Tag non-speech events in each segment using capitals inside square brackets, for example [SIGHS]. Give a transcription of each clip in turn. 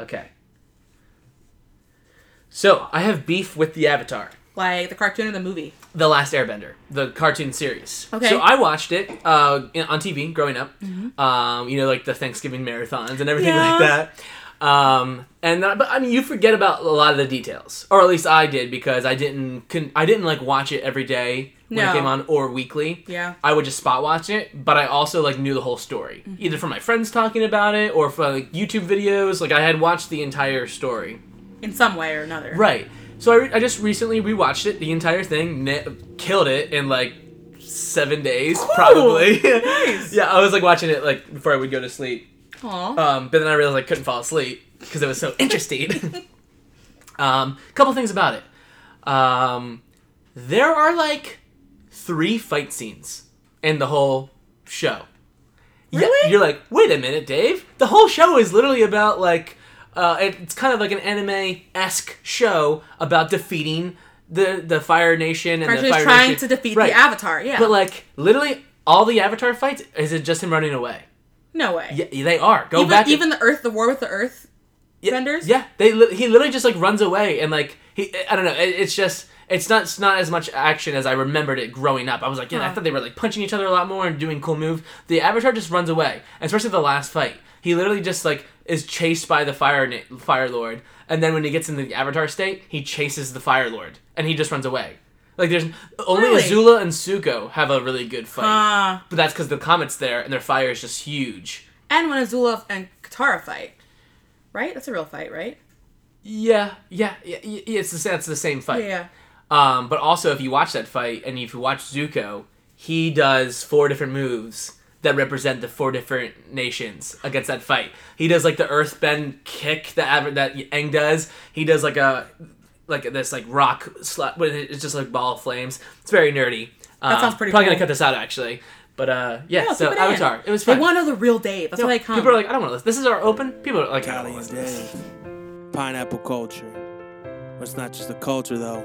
Okay. So I have beef with the Avatar, Like the cartoon or the movie. the Last Airbender, the cartoon series. Okay. So I watched it uh, in- on TV growing up. Um, you know, like the Thanksgiving marathons and everything Yeah. like that. Um, and uh, but I mean, you forget about a lot of the details, or at least I did because I didn't con- I didn't like watch it every day when No. it came on or weekly. Yeah. I would just spot watch it, but I also like knew the whole story, Mm-hmm. either from my friends talking about it or from like YouTube videos. Like I had watched the entire story. In some way or another. Right. So I, re- I just recently rewatched it, the entire thing, na- killed it in like seven days, probably. [LAUGHS] nice. yeah, I was like watching it like before I would go to sleep. Aw. Um, but then I realized I couldn't fall asleep because it was so [LAUGHS] interesting. [LAUGHS] um, couple things about it. Um, there are like three fight scenes in the whole show. Yeah, Really? you're like, wait a minute, Dave. The whole show is literally about like, uh, it's kind of like an anime esque show about defeating the the Fire Nation and the Fire trying Nation. to defeat Right. the Avatar. Yeah. But like, literally, all the Avatar fights is it just him running away? no way. Yeah, they are. Go even, back. and- even the Earth, the war with the Earth yeah, benders. Yeah, they he literally just like runs away and like he I don't know. It, it's just it's not it's not as much action as I remembered it growing up. I was like, yeah, I thought they were like punching each other a lot more and doing cool moves. The Avatar just runs away, especially the last fight. He literally just like is chased by the fire na- fire lord, and then when he gets in the Avatar state, he chases the fire lord, and he just runs away. Like there's only Really? Azula and Zuko have a really good fight, Uh, but that's because the comet's there and their fire is just huge. and when Azula and Katara fight. Right? That's a real fight, right? Yeah, yeah, yeah, yeah it's the it's the same fight. Yeah. Um, but also, if you watch that fight and if you watch Zuko, he does four different moves that represent the four different nations against that fight. He does like the Earthbend kick that Aver- that Aang does. He does like a like this like rock slap, but it's just like ball of flames. It's very nerdy. Um, sounds pretty Probably cool. gonna cut this out actually, but uh, yeah. No, so keep it in. Avatar, it was They fun. want to know the real Dave. That's why they come. People are like, I don't want to listen. This is our open. People are like, I don't want to listen. Pineapple culture. But it's not just a culture though.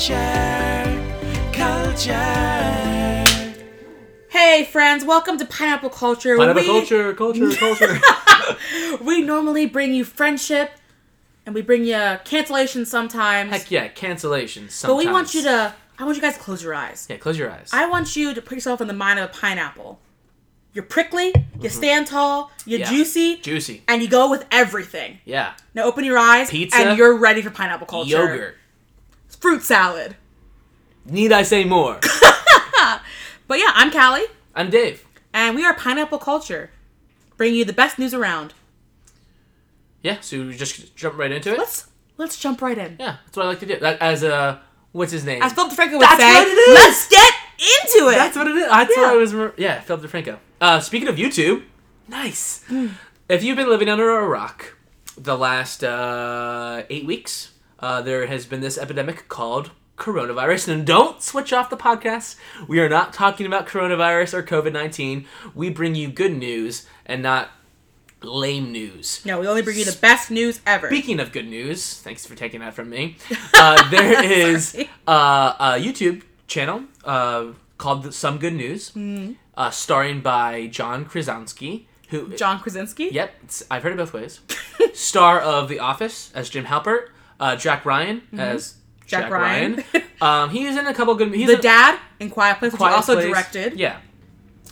Culture. Culture. Hey, friends, welcome to Pineapple Culture. Pineapple we, culture, culture, culture. [LAUGHS] we normally bring you friendship and we bring you cancellation sometimes. Heck yeah, cancellations. but we want you to, I want you guys to close your eyes. Yeah, close your eyes. I want you to put yourself in the mind of a pineapple. You're prickly, you stand tall, you're Mm-hmm. Yeah. juicy, Juicy. and you go with everything. Yeah. Now open your eyes, Pizza, and you're ready for pineapple culture. Yogurt. Fruit salad. Need I say more? [LAUGHS] But yeah, I'm Callie, I'm Dave. and we are Pineapple Culture, bringing you the best news around. Yeah, so we just jump right into it. Let's let's jump right in. Yeah, that's what I like to do. That as a what's his name? As Philip DeFranco would That's say, what it is! let's get into it. That's what it is. That's Yeah. what I was. Yeah, Philip DeFranco. Uh, speaking of YouTube, nice. If you've been living under a rock the last uh, eight weeks, uh, there has been this epidemic called coronavirus. And don't switch off the podcast. We are not talking about coronavirus or COVID nineteen. We bring you good news and not lame news. no, we only bring you the best news ever. Speaking of good news, thanks for taking that from me. [LAUGHS] Uh, there [LAUGHS] is uh, a YouTube channel uh, called Some Good News, uh, starring by John Krasinski, who John Krasinski. Yep, I've heard it both ways. [LAUGHS] Star of The Office as Jim Halpert, uh, Jack Ryan as Mm-hmm. Jack Ryan. um, he's in a couple good. He's The in dad in Quiet Place, which Quiet he also Place. directed. Yeah.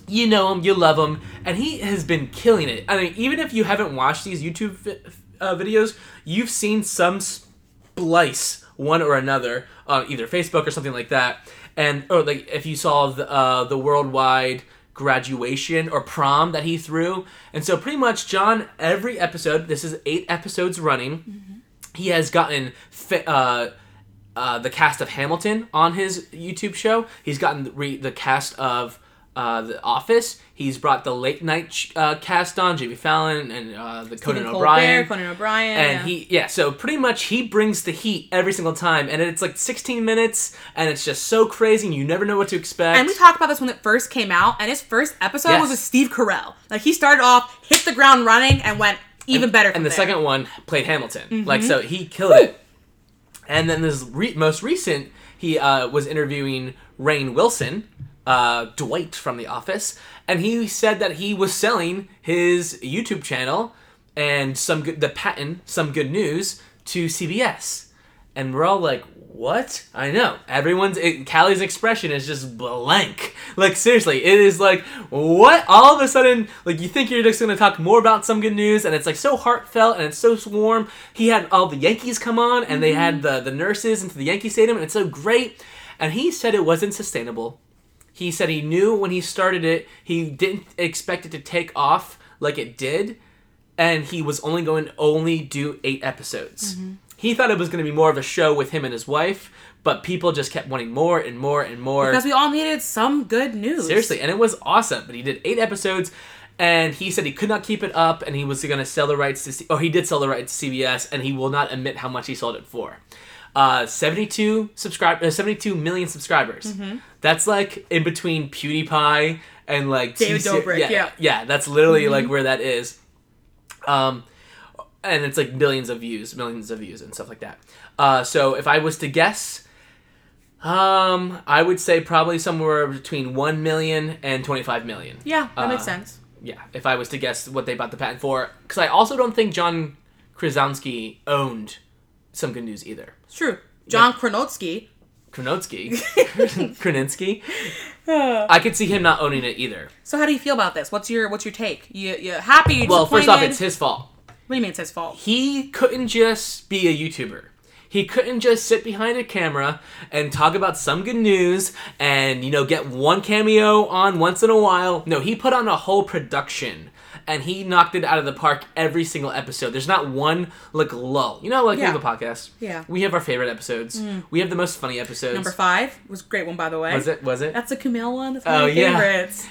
You know him, you love him, and he has been killing it. I mean, even if you haven't watched these YouTube vi- uh, videos, you've seen some splice, one or another, on either Facebook or something like that. And or like if you saw the uh, the worldwide graduation or prom that he threw, and so pretty much John every episode. This is eight episodes running. He has gotten. Uh, uh, the cast of Hamilton on his YouTube show. He's gotten the, re- the cast of uh, The Office. He's brought the late night sh- uh, cast on, Jimmy Fallon and uh, the Conan O'Brien. Colbert, Conan O'Brien. and yeah. he yeah so pretty much he brings the heat every single time and it's like 16 minutes and it's just so crazy and you never know what to expect And we talked about this when it first came out, and his first episode Yes. was with Steve Carell. Like he started off, hit the ground running, and went even better. and the there. Mm-hmm. second one played hamilton like so he killed it and then this re- most recent he uh, was interviewing Rainn Wilson uh, dwight from the office and he said that he was selling his youtube channel and some good the patent some good news to cbs and we're all like what? I know. Everyone's it, callie's expression is just blank. Like seriously it is like what? All of a sudden like you think you're just going to talk more about some good news and it's like so heartfelt and it's so warm. He had all the yankees come on and they had mm-hmm. the the nurses into the yankee stadium and it's so great. And he said it wasn't sustainable. He said he knew when he started it he didn't expect it to take off like it did and he was only going to only do eight episodes mm-hmm. He thought it was going to be more of a show with him and his wife but people just kept wanting more and more and more because we all needed some good news. seriously and it was awesome but he did eight episodes and he said he could not keep it up and he was going to sell the rights to C- or he did sell the rights to cbs and he will not admit how much he sold it for uh, 72 subscribe uh, 72 million subscribers Mm-hmm. that's like in between pewdiepie and like David TC Dobrik, yeah, yeah. yeah that's literally like where that is um and it's like billions of views millions of views and stuff like that uh so if i was to guess um i would say probably somewhere between 1 million and 25 million Yeah, that makes Uh, sense. yeah if i was to guess what they bought the patent for because i also don't think john krasinski owned some good news either It's true. John Kronotsky. Kronotsky, Kraninsky. I could see him not owning it either. So how do you feel about this? What's your what's your take? You you happy? You Well, first off, it's his fault. What do you mean it's his fault? he couldn't just be a YouTuber. He couldn't just sit behind a camera and talk about some good news and, you know, get one cameo on once in a while. No, he put on a whole production and he knocked it out of the park every single episode. There's not one, like, lull. You know, like Yeah. we have a podcast. Yeah. We have our favorite episodes. We have the most funny episodes. Number five was a great one by the way. Was it? Was it? That's a Camille one. That's one of Oh, my yeah. favorites.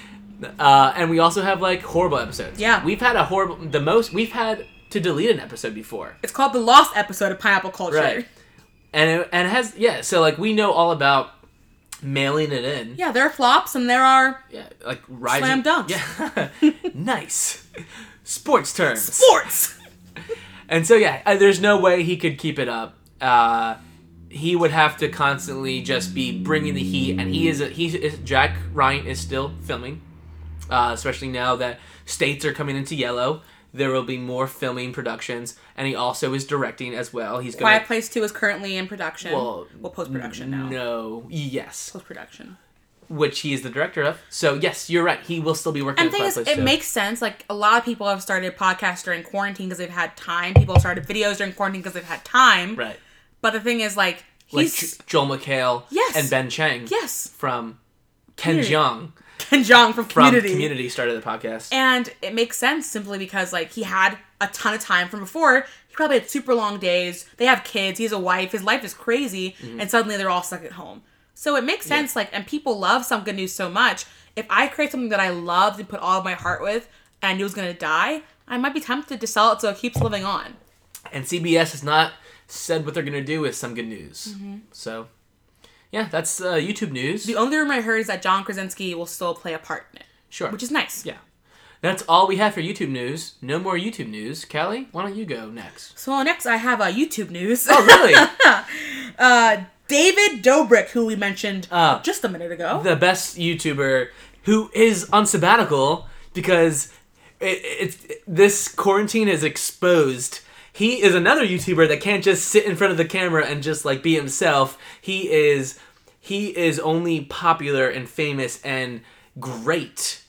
Uh, and we also have, like, horrible episodes. Yeah. We've had a horrible, the most, we've had to delete an episode before. It's called the Lost episode of Pineapple Culture. Right. and it, and it has yeah so like we know all about mailing it in Yeah, there are flops and there are yeah like rising Slam dunks. yeah [LAUGHS] nice sports terms sports. [LAUGHS] and so yeah uh, there's no way he could keep it up uh he would have to constantly just be bringing the heat and he is a, he is jack ryan is still filming uh, especially now that states are coming into yellow there will be more filming productions and he also is directing as well he's going Quiet Place Two is currently in production. Well, well, post production now. no yes Post production. which he is the director of. So yes, you're right. He will still be working. And thing is, it makes sense. Like a lot of people have started podcasts during quarantine because they've had time. People have started videos during quarantine because they've had time. right. But the thing is, like Like he's Jo- Joel McHale Yes. and Ben Chang yes, from Ken. Jeong [LAUGHS] Ken Jeong from from Community. Community. started the podcast. And it makes sense simply because like he had a ton of time from before. He probably had super long days. They have kids. He has a wife. His life is crazy, Mm-hmm. and suddenly they're all stuck at home. So it makes sense. Like, and people love some good news so much. If I create something that I loved and put all of my heart with, and it was gonna die, I might be tempted to sell it so it keeps living on. and CBS has not said what they're gonna do with some good news. So yeah, that's uh, YouTube news. The only rumor I heard is that John Krasinski will still play a part in it, sure. which is nice. yeah. That's all we have for YouTube news. No more YouTube news. Callie, why don't you go next? So next, I have uh, YouTube news. Oh, really? [LAUGHS] uh, David Dobrik, who we mentioned Ah. just a minute ago. the best YouTuber who is on sabbatical because it, it's this quarantine is exposed. He is another YouTuber that can't just sit in front of the camera and just like be himself. He is he is only popular and famous and great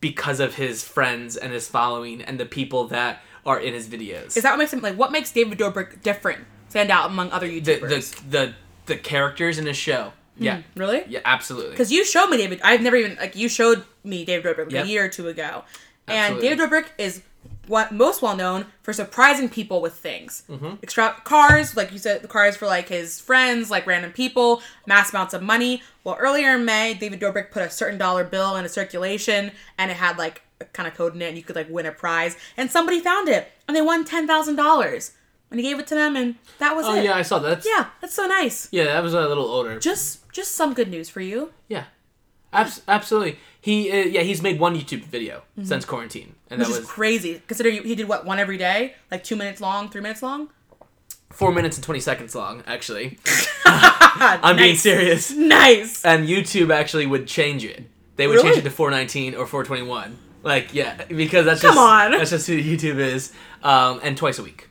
because of his friends and his following and the people that are in his videos. Is that what makes him like? What makes David Dobrik different, stand out among other the, YouTubers? the the the characters in his show? Hmm, yeah. really? Yeah, absolutely. Because you showed me David. I've never even like you showed me David Dobrik Yep. a year or two ago, and David Dobrik is what most well known for surprising people with things. Extra cars, like you said, the cars for like his friends, like random people, mass amounts of money. Well, earlier in May, David Dobrik put a certain dollar bill in a circulation, and it had like a kind of code in it, and you could like win a prize. And somebody found it, and they won ten thousand dollars. And he gave it to them, and that was Oh it. yeah, I saw that. That's, yeah, that's so nice. yeah, that was a little older. Just just some good news for you. Yeah, Abs- absolutely. He uh, yeah he's made one YouTube video since quarantine, and Mm-hmm. Which that is was crazy. Considering he did what one every day, like two minutes long, three minutes long. four minutes and twenty seconds long. Actually, [LAUGHS] I'm being serious. Nice. And YouTube actually would change it. They would Really? change it to 419 or 421. Like yeah, because that's Come just on. that's just who YouTube is. Um, and twice a week,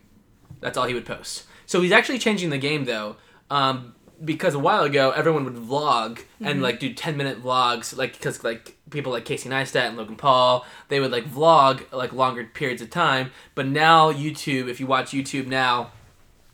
that's all he would post. So he's actually changing the game though. Um, because a while ago everyone would vlog Mm-hmm. and like do 10 minute vlogs like because like people like casey neistat and logan paul they would like vlog like longer periods of time but now youtube if you watch youtube now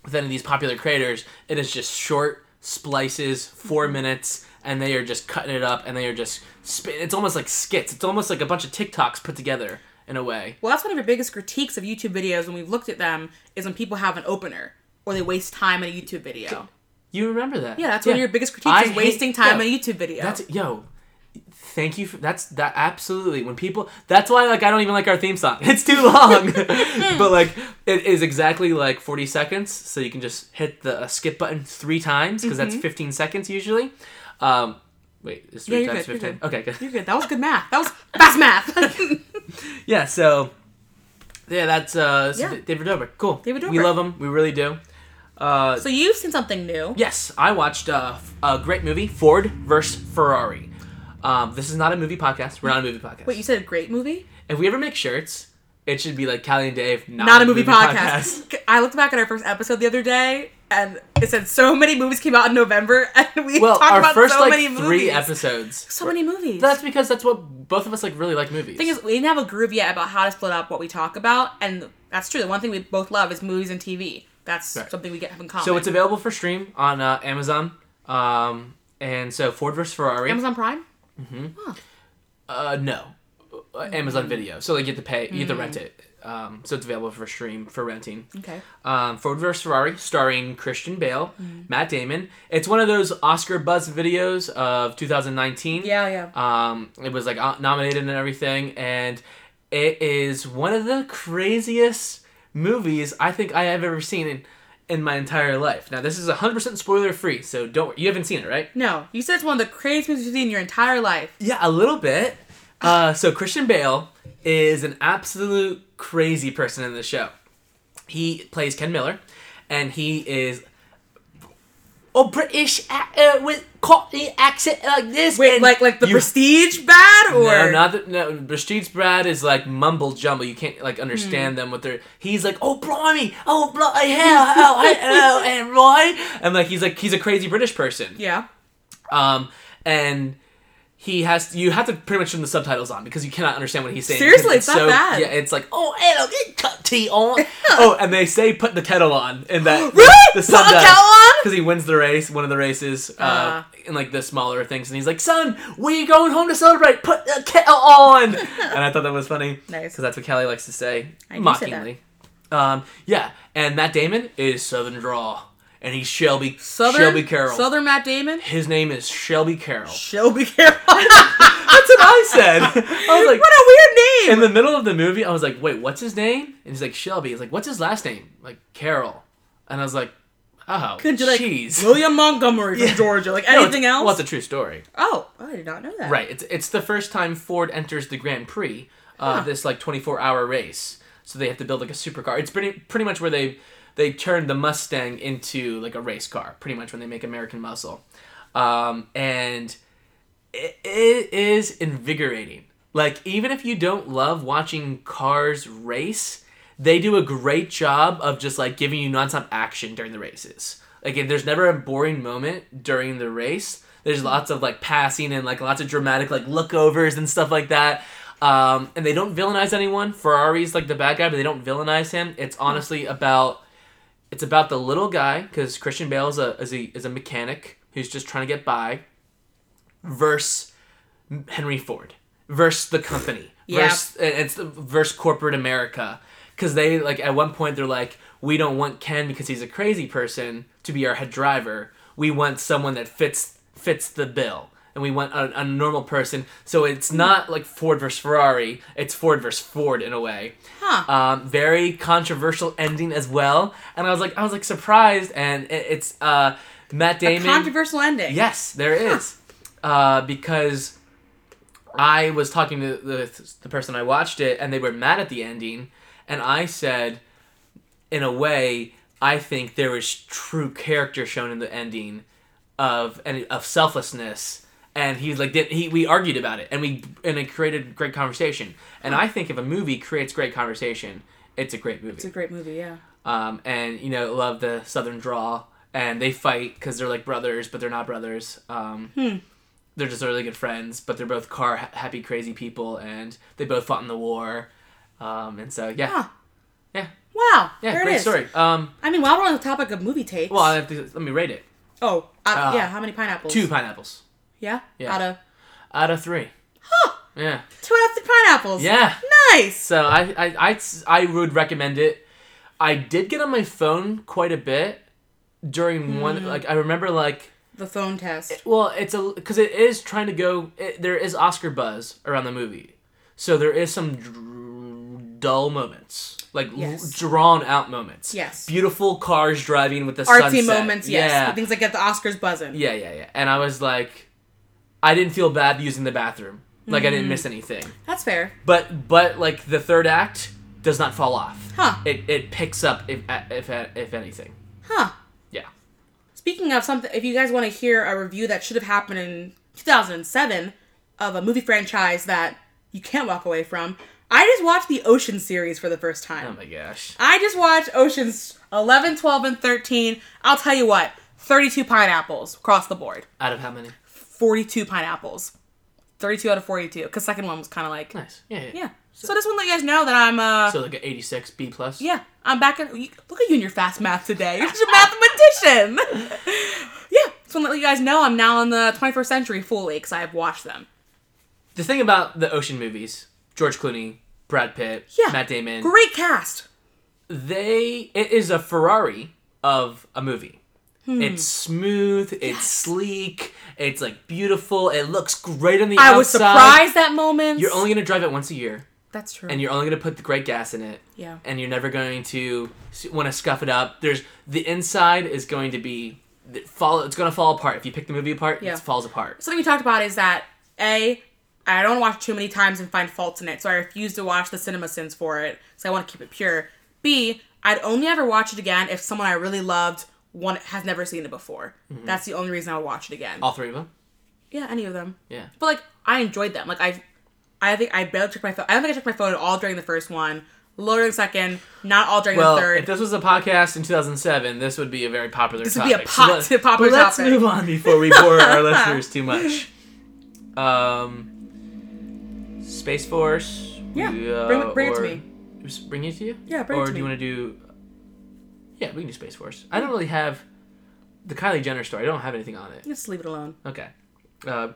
with any of these popular creators it is just short splices 4 minutes and they are just cutting it up and they are just spit it's almost like skits it's almost like a bunch of tiktoks put together in a way Well, that's one of your biggest critiques of YouTube videos when we've looked at them is when people have an opener or they waste time in a YouTube video. You remember that Yeah, that's one of your biggest critiques I is hate- wasting time yo, in a YouTube video. That's yo. Thank you for that's that absolutely when people that's why like I don't even like our theme song. [LAUGHS] It's too long. [LAUGHS] but like it is exactly like 40 seconds so you can just hit the uh, skip button 3 times because that's 15 seconds usually. Um wait, is 3 Mm-hmm. Yeah, times good, you're 15? Okay, good. You're good. That was good math. That was fast math. [LAUGHS] Yeah, so yeah, that's uh Yeah. David Dobrik. Cool. David Dobrik. We love him. We really do. Uh so you've seen something new. Yes, I watched uh, a great movie, Ford vs. Ferrari. Um, this is not a movie podcast. We're not a movie podcast. Wait, you said a great movie? If we ever make shirts, it should be like Callie and Dave, not, Not a movie, podcast. [LAUGHS] I looked back at our first episode the other day and it said so many movies came out in November [LAUGHS] and we Well, talked our about first so like many three movies. episodes. So many movies. That's because that's what both of us like really like movies. thing is, we didn't have a groove yet about how to split up what we talk about, and that's true. The one thing we both love is movies and TV. That's something we get have in common. so it's available for stream on uh, Amazon. Um, and so Ford vs. Ferrari. Amazon Prime. Uh, no, uh, Amazon Video. So like you have to pay, you have to rent it. Um, so it's available for stream for renting. Okay. um, Ford vs Ferrari, starring Christian Bale, Matt Damon. It's one of those Oscar buzz videos of 2019. Yeah, yeah. Um, it was like uh, nominated and everything, and it is one of the craziest movies I think I have ever seen in in my entire life. Now this is 100% spoiler free, so don't you haven't seen it, right? No, you said it's one of the craziest movies you've seen in your entire life. Yeah, a little bit. Uh, so Christian Bale is an absolute crazy person in the show. He plays Ken Miller, and he is a British actor with Cockney accent like this. Wait, like like the you- Prestige bad or No, not the, no. Prestige Brad is like mumble jumble. You can't like understand hmm. them. What they're. He's like, oh blimey, oh bloody hell, oh hello, oh, and Roy, and like he's like he's a crazy British person. yeah. Um, and he has you have to pretty much turn the subtitles on because you cannot understand what he's saying. Seriously, because it's not bad. Yeah, it's like oh hello, get cut tea on. [LAUGHS] oh, and they say put the kettle on, and that [GASPS] Really? the Put the kettle on? because he wins the race, one of the races, uh, Uh. in like the smaller things, and he's like, son, we going home to celebrate. Put the kettle on. [LAUGHS] and I thought that was funny Nice. because that's what Callie likes to say I do say mockingly. Um, yeah, and Matt Damon is Southern draw, and he's Shelby Southern Shelby Carroll. Southern Matt Damon. His name is Shelby Carroll. Shelby Carroll. [LAUGHS] That's what I said. [LAUGHS] I was like, what a weird name. in the middle of the movie, I was like, wait, what's his name? And he's like, Shelby. He's like, what's his last name? Like, Carroll. And I was like, oh, Could you like jeez. William Montgomery from [LAUGHS] Yeah. Georgia? Like No, anything else? Well, it's a true story. oh, I did not know that. Right. It's it's the first time Ford enters the Grand Prix, uh, Huh. this like 24 hour race. So they have to build like a supercar. It's pretty pretty much where they they turned the Mustang into like a race car. Pretty much when they make American Muscle, um, and it, it is invigorating. Like even if you don't love watching cars race, they do a great job of just like giving you nonstop action during the races. Like if there's never a boring moment during the race. There's lots of like passing and like lots of dramatic like lookovers and stuff like that. Um, and they don't villainize anyone. Ferrari's like the bad guy, but they don't villainize him. It's honestly about it's about the little guy because Christian Bale is a, is a is a mechanic who's just trying to get by. Versus Henry Ford, versus the company, Yeah. versus it's the versus corporate America, because they like at one point they're like, we don't want Ken because he's a crazy person to be our head driver. We want someone that fits fits the bill. And we want a, a normal person, so it's not like Ford versus Ferrari. It's Ford versus Ford in a way. Huh. Um, very controversial ending as well, and I was like, I was like surprised, and it, it's uh, Matt Damon. Controversial ending. Yes, there is. Uh, because I was talking to the, the person I watched it, and they were mad at the ending, and I said, in a way, I think there was true character shown in the ending of and of selflessness. And he was like, did, he we argued about it, and we and it created great conversation. And I think if a movie creates great conversation, it's a great movie. It's a great movie, yeah. Um, and you know, love the Southern draw and they fight because they're like brothers, but they're not brothers. Um, Hmm. They're just really good friends, but they're both car happy, crazy people, and they both fought in the war. Um, and so yeah, Huh. yeah, Wow. yeah, there great it is. story. Um, I mean, while we're on the topic of movie takes. well, I have to, let me rate it. oh, uh, Uh, yeah. How many pineapples? Two pineapples Yeah. Yeah. Out of out of three. huh. Yeah, Two out of three pineapples. yeah. Nice. So I, I, I, I would recommend it. I did get on my phone quite a bit during one. Hmm. Like I remember, like The phone test. Well, it's a because it is trying to go. It, there is Oscar buzz around the movie, so there is some dr- dull moments, like l- drawn out moments. Yes. beautiful cars driving with the Artsy sunset. moments, yes. Yeah, things that get the Oscars buzzing. yeah, yeah, yeah. And I was like, I didn't feel bad using the bathroom. Like I Mm. didn't miss anything. That's fair. But but like the third act does not fall off. Huh. It it picks up if if if anything. Huh. Yeah. Speaking of something, if you guys want to hear a review that should have happened in 2007 of a movie franchise that you can't walk away from, I just watched the Ocean series for the first time. Oh my gosh. I just watched Oceans 11, 12, and 13. I'll tell you what, 32 pineapples across the board. Out of how many? 42 pineapples. 32 out of 42. Because second one was kind of like, Nice. Yeah. Yeah. yeah. So, just want to let you guys know that I'm, uh, So like an eighty six B plus. yeah, I'm back in. Look at you and your fast math today. You're such a mathematician. [LAUGHS] yeah, just want to let you guys know I'm now in the 21st century fully because I have watched them. The thing about the ocean movies, George Clooney, Brad Pitt, Yeah. Matt Damon, Great cast. they it is a Ferrari of a movie. Hmm. It's smooth, it's sleek, it's like beautiful, it looks great on the I outside. was surprised at moments. You're only gonna drive it once a year, That's true. and you're only gonna put the great gas in it. Yeah. And you're never going to want to scuff it up. There's the inside is going to be fall. It's gonna fall apart if you pick the movie apart. Yeah. It falls apart. Something we talked about is that A, I don't watch too many times and find faults in it, so I refuse to watch the CinemaSins for it, so I want to keep it pure. B, I'd only ever watch it again if someone I really loved one has never seen it before. Mm-hmm. That's the only reason I would watch it again. All three of them. Yeah, any of them. Yeah. But like I enjoyed them. Like I I think I barely checked my phone. I don't think I checked my phone at all during the first one. During the second, not all during Well, the third. if this was a podcast in 2007, this would be a very popular This would topic. be a pot- let- [LAUGHS] popular but let's topic. move on before we bore our [LAUGHS] listeners too much. Um, Space Force. Yeah, uh, bring it- bring it to me. Bring it to you? Yeah, bring it or to do you want to do... Yeah, we can do Space Force. I don't really have... The Kylie Jenner story, I don't have anything on it. Just leave it alone. Okay. Uh,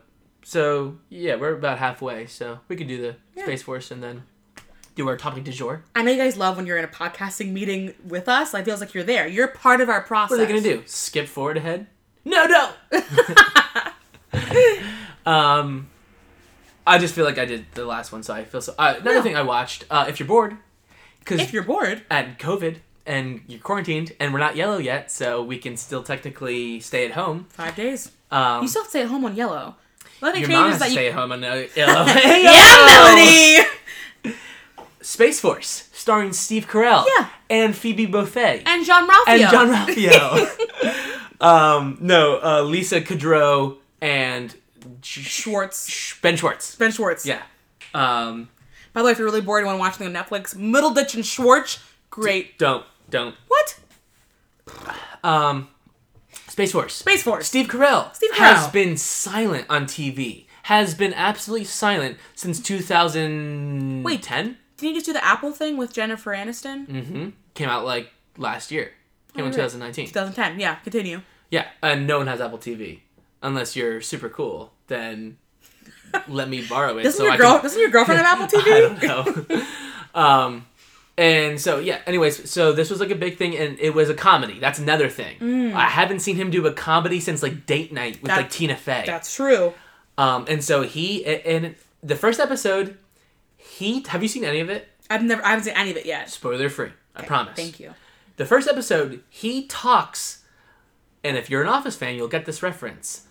so, yeah, we're about halfway, so we could do the Yeah. Space Force and then do our topic du jour. I know you guys love when you're in a podcasting meeting with us. Like, it feels like you're there. You're part of our process. What are they gonna do? Skip forward ahead? No, no. [LAUGHS] [LAUGHS] um, I just feel like I did the last one, so I feel so. Uh, another No. thing I watched, uh, if you're bored, because If you're bored, at COVID and you're quarantined and we're not yellow yet, so we can still technically stay at home. five days. Um, You still have to stay at home on yellow. The only your mom has to stay you. at home on [LAUGHS] yellow. yeah, [LAUGHS] Melody. Space Force, starring Steve Carell. Yeah. And Phoebe Buffay. And Jean Ralphio. and Jean Ralphio. [LAUGHS] um, no, uh, Lisa Kudrow and Schwartz. Sh- Ben Schwartz. Ben Schwartz. Yeah. Um, By the way, if you're really bored and want to watch something on Netflix, Middleditch and Schwartz, great. don't don't. What? Um, Space Force. Space Force. Steve Carell. Steve Carell. has been silent on TV. Has been absolutely silent since 2010. Wait. 10? Didn't you just do the Apple thing with Jennifer Aniston? Mm-hmm. Came out like last year. Came out in Oh, 2019. 2010. Yeah, continue. Yeah, and no one has Apple TV unless you're super cool. Then [LAUGHS] let me borrow it. Doesn't so your I girl? Can, Doesn't your girlfriend have Apple TV? [LAUGHS] I don't know. [LAUGHS] um, And so yeah. Anyways, so this was like a big thing, and it was a comedy. That's another thing. I haven't seen him do a comedy since like Date Night with That- like Tina Fey. That's true. Um, and so he in the first episode, he have you seen any of it? I've never, I haven't seen any of it yet. Spoiler free. I promise. Thank you. The first episode, he talks, and if you're an Office fan, you'll get this reference,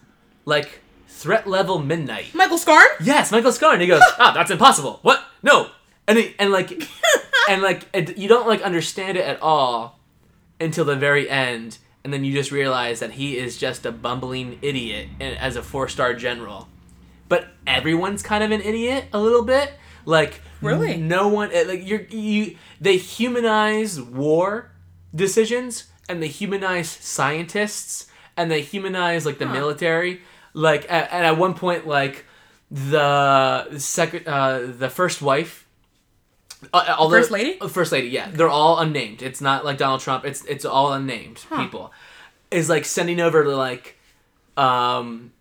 like threat level midnight. Michael Scarn? Yes, Michael Scarn. He goes, ah, that's impossible. What? No. And he, and like, [LAUGHS] and like, it, you don't like understand it at all until the very end, and then you just realize that he is just a bumbling idiot as a four star general. But everyone's kind of an idiot a little bit. Like, Really? no one eh, like you're you. They humanize war decisions, and they humanize scientists, and they humanize like the Huh. military. Like, a- and at one point, like the second, uh, the first wife. Uh, all First lady? uh, First lady, yeah. They're all unnamed. It's not like Donald Trump. It's it's all unnamed people. Is like sending over to like, um,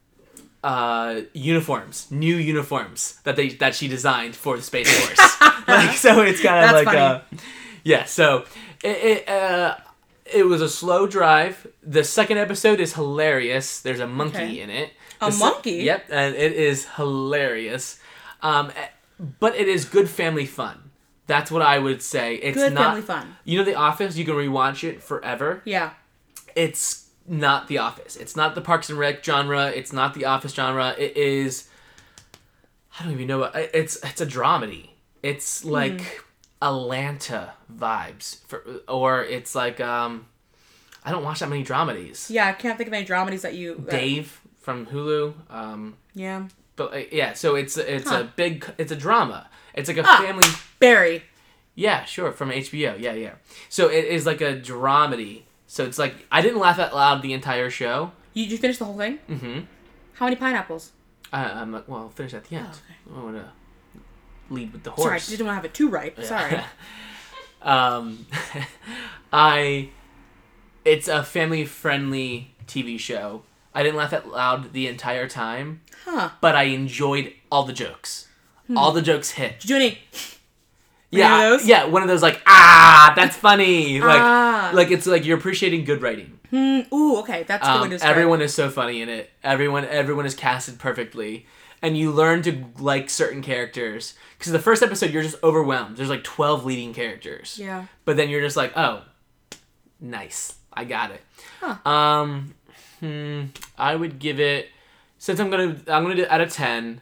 uh, uniforms, new uniforms that they that she designed for the space force. [LAUGHS] like so, it's kind of like funny. uh, yeah. So it it, uh, it was a slow drive. The second episode is hilarious. There's a monkey Okay. in it. A se- monkey? Yep, and it is hilarious. Um, eh, but it is good family fun. That's what I would say. It's Good not family fun. You know, The Office. You can rewatch it forever Yeah. it's not The Office. It's not the Parks and Rec genre. It's not the Office genre. It is. I don't even know what it's. It's a dramedy. It's like Atlanta vibes, for, or it's like um. I don't watch that many dramedies. Yeah, I can't think of any dramedies that you. that- Dave from Hulu. Um, Yeah. but uh, yeah, so it's it's Huh. a big. It's a drama. It's like a Ah. family. Barry. Yeah, sure, from HBO. Yeah, yeah. So it is like a dramedy. So it's like I didn't laugh out loud the entire show. You, did you finish the whole thing? Mm-hmm. How many pineapples? I, I'm like, well, I'll finish at the end. Oh, I want to lead with the horse. Sorry, I didn't want to have it too ripe. Sorry. [LAUGHS] um, [LAUGHS] I. It's a family-friendly TV show. I didn't laugh out loud the entire time, Huh. but I enjoyed all the jokes. All the jokes hit. Did you do any? Yeah, Hmm. of those? yeah. One of those like, ah, that's funny. Like, Ah. like it's like you're appreciating good writing. Hmm, ooh, okay, that's good Um, it. everyone is so funny in it. Everyone, everyone is casted perfectly, and you learn to like certain characters. Because the first episode, you're just overwhelmed. There's like twelve leading characters. Yeah. But then you're just like, oh, nice, I got it. Huh. Um, hmm, I would give it. Since I'm gonna, I'm gonna do out of ten.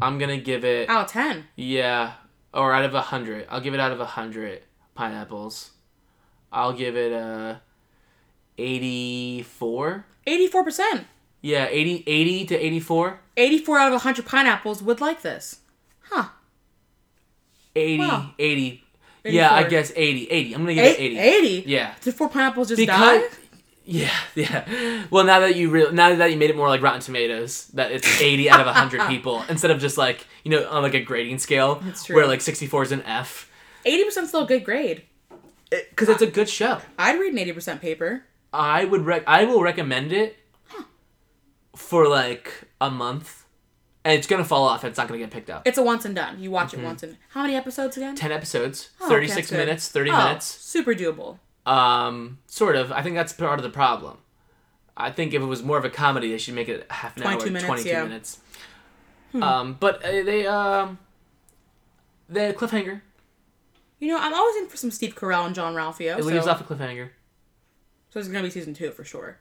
I'm gonna give it. Out of ten. Yeah, or out of a hundred. I'll give it out of a hundred pineapples. I'll give it a eighty-four. Eighty-four percent. Yeah, 80, 80 to 84. Eighty-four out of hundred pineapples would like this. Huh. 80, Wow. 80. Yeah, I guess 80. 80. I'm going to give Eight, it 80. Eighty. Yeah. Did four pineapples just Because die? Yeah, yeah. Well, now that you real now that you made it more like Rotten Tomatoes, that it's 80 out of 100 [LAUGHS] people instead of just like, you know, on like a grading scale That's true. where like 64 is an F. Eighty percent is still a good grade. Cuz it's a good show. I'd read an eighty percent paper. I would rec- I will recommend it for like a month. And it's going to fall off and it's not going to get picked up. It's a once and done. You watch Mm-hmm. it once and how many episodes again? 10 episodes, Oh, okay, 36 minutes, 30 Oh, minutes. Super doable. Um, sort of. I think that's part of the problem. I think if it was more of a comedy, they should make it half an hour, 22 minutes, 22 yeah. Hmm. Um, but uh, they um, had cliffhanger. You know, I'm always in for some Steve Carell and Jean Ralphio. It so, leaves off a cliffhanger. so it's gonna be season two for sure.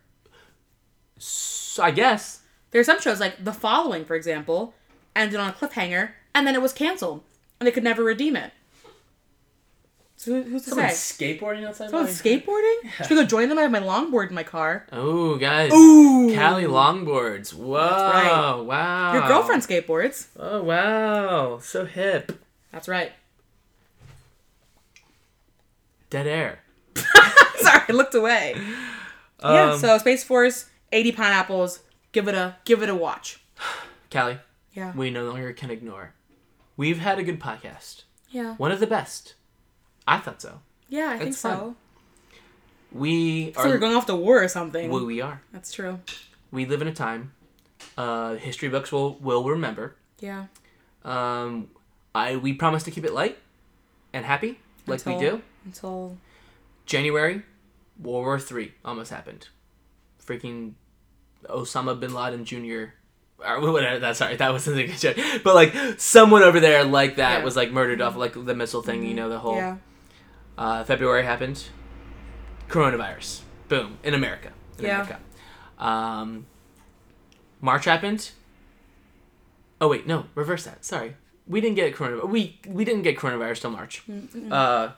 So I guess there are some shows like The Following, for example, ended on a cliffhanger and then it was canceled and they could never redeem it. So who- who's to someone's say? skateboarding outside. Someone's my- skateboarding? [LAUGHS] Should we go join them? I have my longboard in my car. Oh, guys. Ooh. Cali longboards. Whoa! right. Wow. Your girlfriend skateboards. Oh wow! So hip. That's right. Dead air. [LAUGHS] Sorry, I looked away. yeah, Um, so Space Force, 80 pineapples. Give it a give it a watch. [SIGHS] Callie, Yeah. we no longer can ignore. We've had a good podcast. Yeah. One of the best. I thought so. Yeah, I think It's so. fun. We So are we're going off the war or something. well, we are. That's true. We live in a time uh, history books will will remember. Yeah. Um, I we promise to keep it light and happy. like until, we do. until January, World War Three almost happened. Freaking Osama bin Laden Jr. Or [LAUGHS] whatever. That's sorry. That wasn't a good joke. But like someone over there like that Yeah. was like murdered off like the missile thing. You know the whole. yeah, Uh, February happened. Coronavirus. Boom in America. In Yeah. America. Um, March happened. Oh wait, no, reverse that. Sorry, we didn't get coronavirus. We we didn't get coronavirus till March. Uh,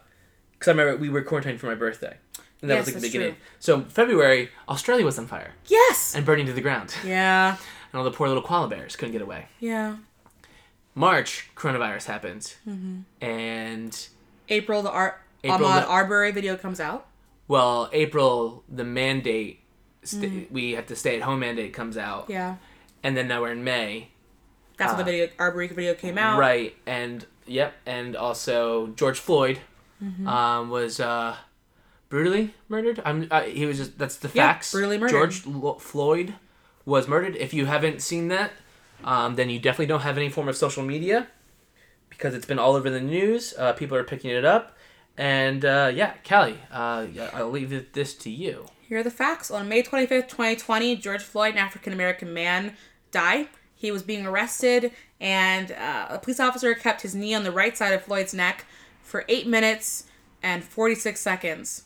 because I remember we were quarantined for my birthday, and that Yes, was like the beginning. true. So February, Australia was on fire yes, and burning to the ground, yeah, [LAUGHS] and all the poor little koala bears couldn't get away. yeah. March, coronavirus happened, Mm-hmm. and April, the Ar- April, Ahmaud the- Arbery video comes out. well, April, the mandate, st- we have to stay at home mandate comes out, Mm. Yeah, and then now we're in May, that's when the video Arbery video came out. Uh, right? And yep, and also George Floyd Mm-hmm. um, was uh, brutally murdered. I'm uh, he was just that's the Yeah, facts. brutally murdered. George Lo- Floyd was murdered. If you haven't seen that, um, then you definitely don't have any form of social media because it's been all over the news. Uh, people are picking it up. And uh, yeah, Callie, uh, I'll leave this to you. Here are the facts. On May 25th, 2020, George Floyd, an African American man, died. He was being arrested, and uh, a police officer kept his knee on the right side of Floyd's neck for 8 minutes and 46 seconds.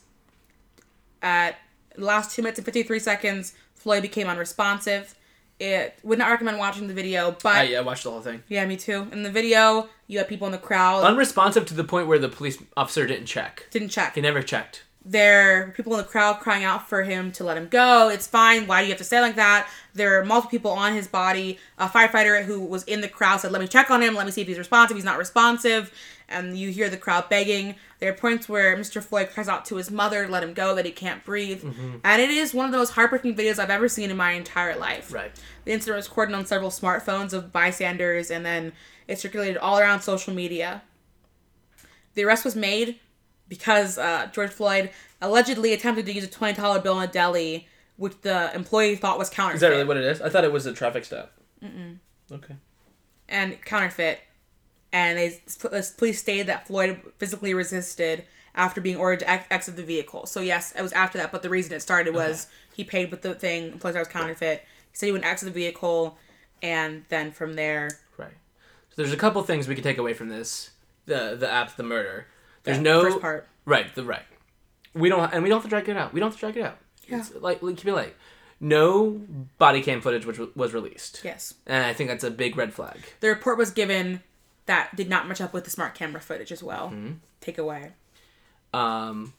At the last 2 minutes and 53 seconds, Floyd became unresponsive. It would not recommend watching the video, but I, I watched the whole thing. yeah, me too. In the video, you have people in the crowd Unresponsive to the point where the police officer didn't check. didn't check. He never checked. there were people in the crowd crying out for him to let him go. It's fine. Why do you have to say like that? There are multiple people on his body. A firefighter who was in the crowd said, "Let me check on him. Let me see if he's responsive. He's not responsive." And you hear the crowd begging. There are points where Mr. Floyd cries out to his mother, "Let him go," that he can't breathe. And it is one of the most heartbreaking videos I've ever seen in my entire life. Right. The incident was recorded on several smartphones of bystanders, and then it circulated all around social media. The arrest was made because uh, George Floyd allegedly attempted to use a twenty dollar bill in a deli, which the employee thought was counterfeit. Is that really what it is? I thought it was a traffic stop. Mm-mm. Okay. and counterfeit. And they police stated that Floyd physically resisted after being ordered to ex- exit the vehicle. So yes, it was after that, but the reason it started was he paid with the thing. Thought it was counterfeit. He said he wouldn't exit the vehicle, and then from there, Right. So there's a couple things we can take away from this. The the app, the murder. There's the no first part. Right. The right. We don't and we don't have to drag it out. We don't have to drag it out. Yeah. It's like, like keep it light. No body cam footage which was released. Yes, And I think that's a big red flag. the report was given that did not match up with the smart camera footage as well. Mm-hmm. Take away. Um,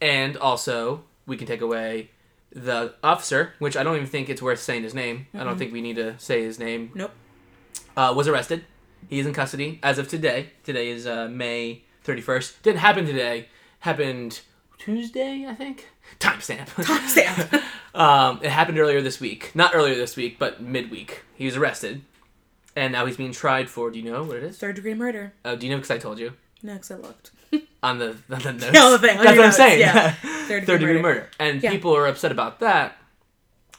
and also we can take away the officer, which I don't even think it's worth saying his name. I don't think we need to say his name. Nope. Uh, was arrested. He's in custody as of today. Today is uh, May 31st. Didn't happen today. Happened Tuesday, I think. Timestamp. Timestamp. [LAUGHS] um, it happened earlier this week. Not earlier this week, but midweek. He was arrested. And now he's being tried for, do you know what it is? Third degree murder. Oh, do you know? Because I told you. No, because I looked. [LAUGHS] On the, [LAUGHS] on the notes. Yeah, the thing, That's what I'm saying. yeah. Third, [LAUGHS] Third degree, degree murder. And Yeah. people are upset about that.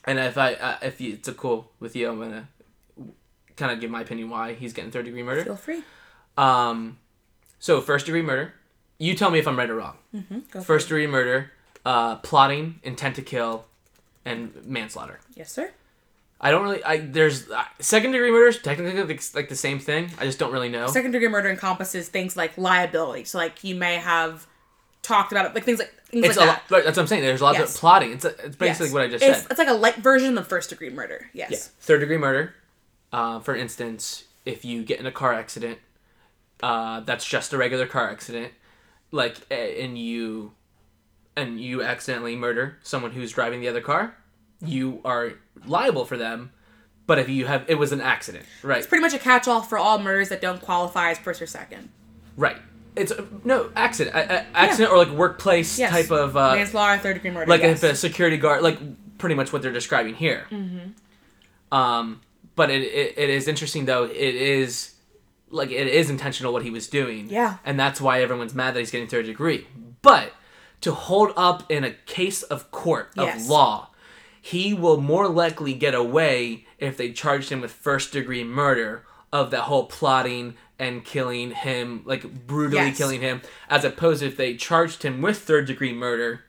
And if I, uh, if you, it's a cool with you, I'm gonna kind of give my opinion why he's getting third degree murder. Feel free. Um, so first degree murder. You tell me if I'm right or wrong. For First degree murder, uh, plotting, intent to kill, and manslaughter. Yes, sir. I don't really. I there's uh, second degree murders technically like, like the same thing. I just don't really know. Second degree murder encompasses things like liability. So like you may have talked about it, like things like things it's like a that. lot. That's what I'm saying. There's lots Yes. of plotting. It's a, it's basically Yes. what I just it's, said. It's like a light version of first degree murder. Yes. Yeah. Third degree murder. Uh, for instance, if you get in a car accident, uh, that's just a regular car accident. Like, and you, and you accidentally murder someone who's driving the other car, you are liable for them. But if you have, it was an accident, right? It's pretty much a catch-all for all murders that don't qualify as first or second. Right. It's no accident, a, a- accident or like workplace Yes. type of uh, Manslaughter, third degree murder. like yes. if a security guard, like pretty much what they're describing here. Mm-hmm. Um, but it, it it is interesting though. It is like it is intentional what he was doing. Yeah. and that's why everyone's mad that he's getting third degree. But to hold up in a case of court of Yes. law, he will more likely get away if they charged him with first degree murder of that whole plotting and killing him, like brutally Yes. killing him, as opposed to if they charged him with third degree murder,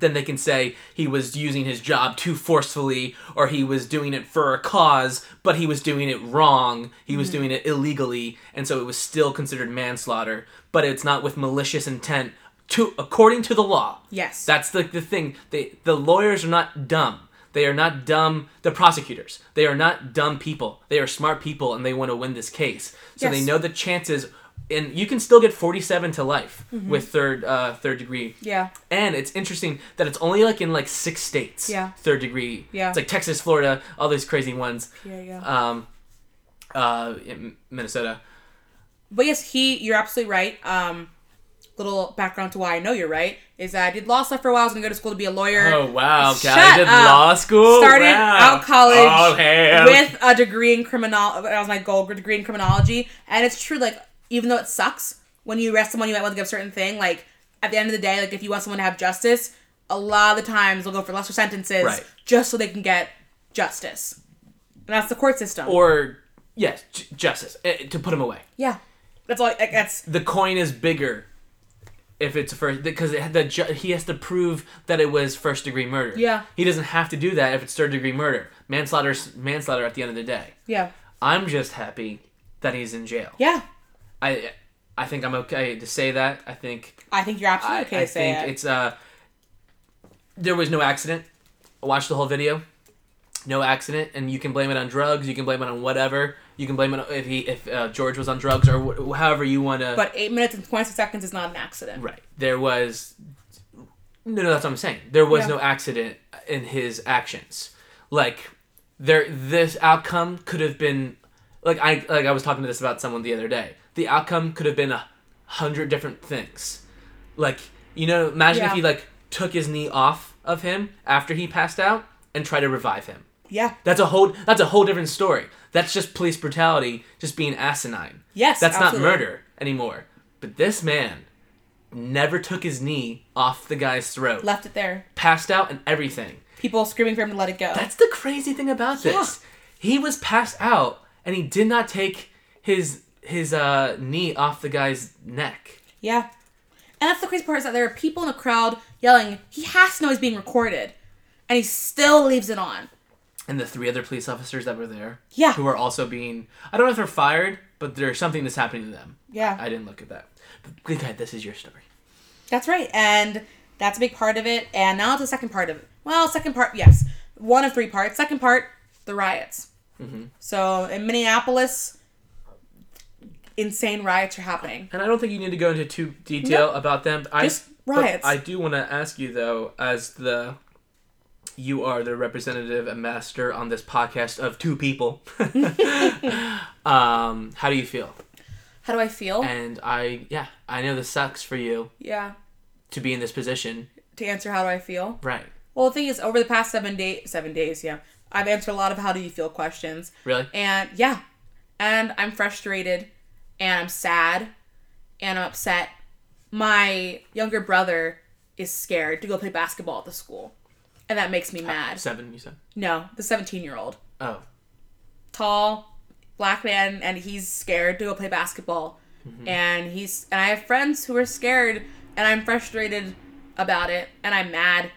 then they can say he was using his job too forcefully or he was doing it for a cause, but he was doing it wrong. He was mm-hmm. doing it illegally, and so it was still considered manslaughter, but it's not with malicious intent to according to the law. Yes. That's the, the thing. They the lawyers are not dumb. They are not dumb. The prosecutors. They are not dumb people. They are smart people, and they want to win this case. So they know the chances, and you can still get forty-seven to life with third uh, third degree. yeah. And it's interesting that it's only like in like six states. Yeah. Third degree. Yeah. It's like Texas, Florida, all these crazy ones. Yeah, yeah. Um, uh, Minnesota. But yes, he. You're absolutely right. Um, little background to why I know you're right is that I did law stuff for a while. I was gonna go to school to be a lawyer. Oh wow, Shut Callie did up. law school. Started Wow. out college Oh, hell. with a degree in criminal. That was my goal, degree in criminology. And it's true, like even though it sucks when you arrest someone, you might want to give a certain thing. Like at the end of the day, like if you want someone to have justice, a lot of the times they'll go for lesser sentences Right. just so they can get justice. And that's the court system. or yes, j- justice eh, to put him away. yeah, that's all. Like, that's The coin is bigger if it's first because it had the ju- he has to prove that it was first degree murder. Yeah. he doesn't have to do that if it's third degree murder. Manslaughter's manslaughter at the end of the day. yeah, I'm just happy that he's in jail. yeah. I I think I'm okay to say that. I think I think you're absolutely I, okay I to say think it. it's uh there was no accident. I watched the whole video. No accident, and you can blame it on drugs. You can blame it on whatever. You can blame it on- if he if uh, George was on drugs or wh- however you want to. but eight minutes and twenty six seconds is not an accident. right, there was. No, no, that's what I'm saying. There was Yeah. no accident in his actions. Like there, this outcome could have been, like I like I was talking to this about someone the other day. The outcome could have been a hundred different things. Like you know, imagine if he like took his knee off of him after he passed out and tried to revive him. Yeah. That's a whole that's a whole different story. That's just police brutality, just being asinine. Yes, That's absolutely. not murder anymore. But this man never took his knee off the guy's throat. Left it there. Passed out and everything. People screaming for him to let it go. That's the crazy thing about this. He was passed out and he did not take his his uh knee off the guy's neck. Yeah. And that's the crazy part is that there are people in the crowd yelling, he has to know he's being recorded. And he still leaves it on. And the three other police officers that were there, Yeah. who are also being I don't know if they're fired, but there's something that's happening to them. Yeah. I didn't look at that. But go ahead, this is your story. That's right. And that's a big part of it. And now to the second part of it. Well, second part, yes. One of three parts. Second part, the riots. Mm-hmm. So in Minneapolis, insane riots are happening. And I don't think you need to go into too detail about them. I, Just but riots. I do want to ask you though, as the you are the representative and master on this podcast of two people. [LAUGHS] [LAUGHS] um, how do you feel? How do I feel? And I, yeah, I know this sucks for you yeah. to be in this position. To answer how do I feel? Right. Well, the thing is, over the past seven days, seven days, yeah, I've answered a lot of how do you feel questions. Really? And yeah, and I'm frustrated and I'm sad and I'm upset. My younger brother is scared to go play basketball at the school. And that makes me mad. Seven, you said? No, the 17 year old. Oh. Tall, black man, and he's scared to go play basketball. Mm-hmm. And he's, and I have friends who are scared and I'm frustrated about it and I'm mad.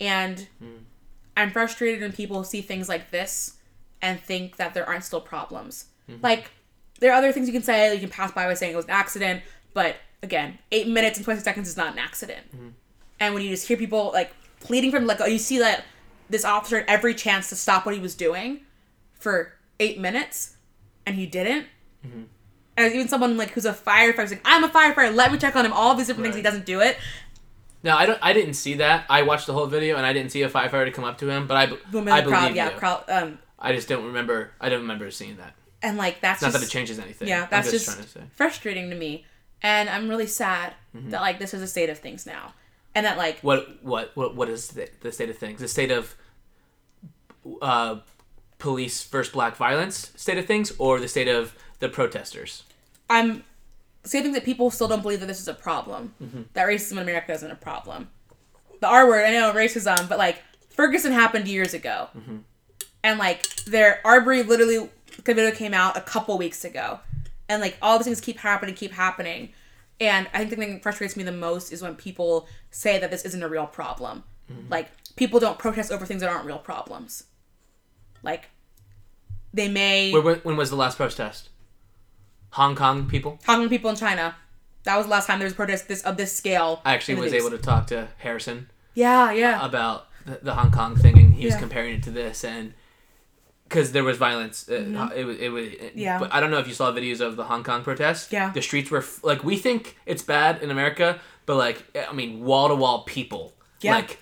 And mm. I'm frustrated when people see things like this and think that there aren't still problems. Mm-hmm. Like, there are other things you can say. You can pass by by saying it was an accident, but again, eight minutes and 20 seconds is not an accident. Mm-hmm. And when you just hear people like pleading from like, oh, you see that this officer had every chance to stop what he was doing for eight minutes, and he didn't. And even someone like who's a firefighter like, I'm a firefighter. Let me check on him. All these different things. He doesn't do it. No, I don't. I didn't see that. I watched the whole video and I didn't see a firefighter come up to him. But I, I believe crowd. Yeah, you. crowd. Um, I just don't remember. I don't remember seeing that. and like that's Not just that it changes anything. yeah, I'm that's just, just, trying to say. frustrating to me, and I'm really sad Mm-hmm. that like this is the state of things now, and that like What what what what is the, the state of things? The state of uh, police versus black violence state of things, or the state of the protesters? I'm saying that people still don't believe that this is a problem. Mm-hmm. That racism in America isn't a problem. The R word, I know racism, but like Ferguson happened years ago, and like their Arbery literally the video came out a couple weeks ago, and like all these things keep happening, keep happening. And I think the thing that frustrates me the most is when people say that this isn't a real problem. Mm-hmm. Like people don't protest over things that aren't real problems. Like they may when, when was the last protest? Hong Kong people. Hong Kong people in China. That was the last time there was a protest this of this scale. I actually was news. able to talk to Harrison Yeah, yeah. about the, the Hong Kong thing, and he was comparing it to this, and because there was violence, uh, Mm-hmm. it was it was. Yeah. But I don't know if you saw videos of the Hong Kong protests. Yeah. The streets were like we think it's bad in America, but like I mean, wall to wall people. Yeah. Like,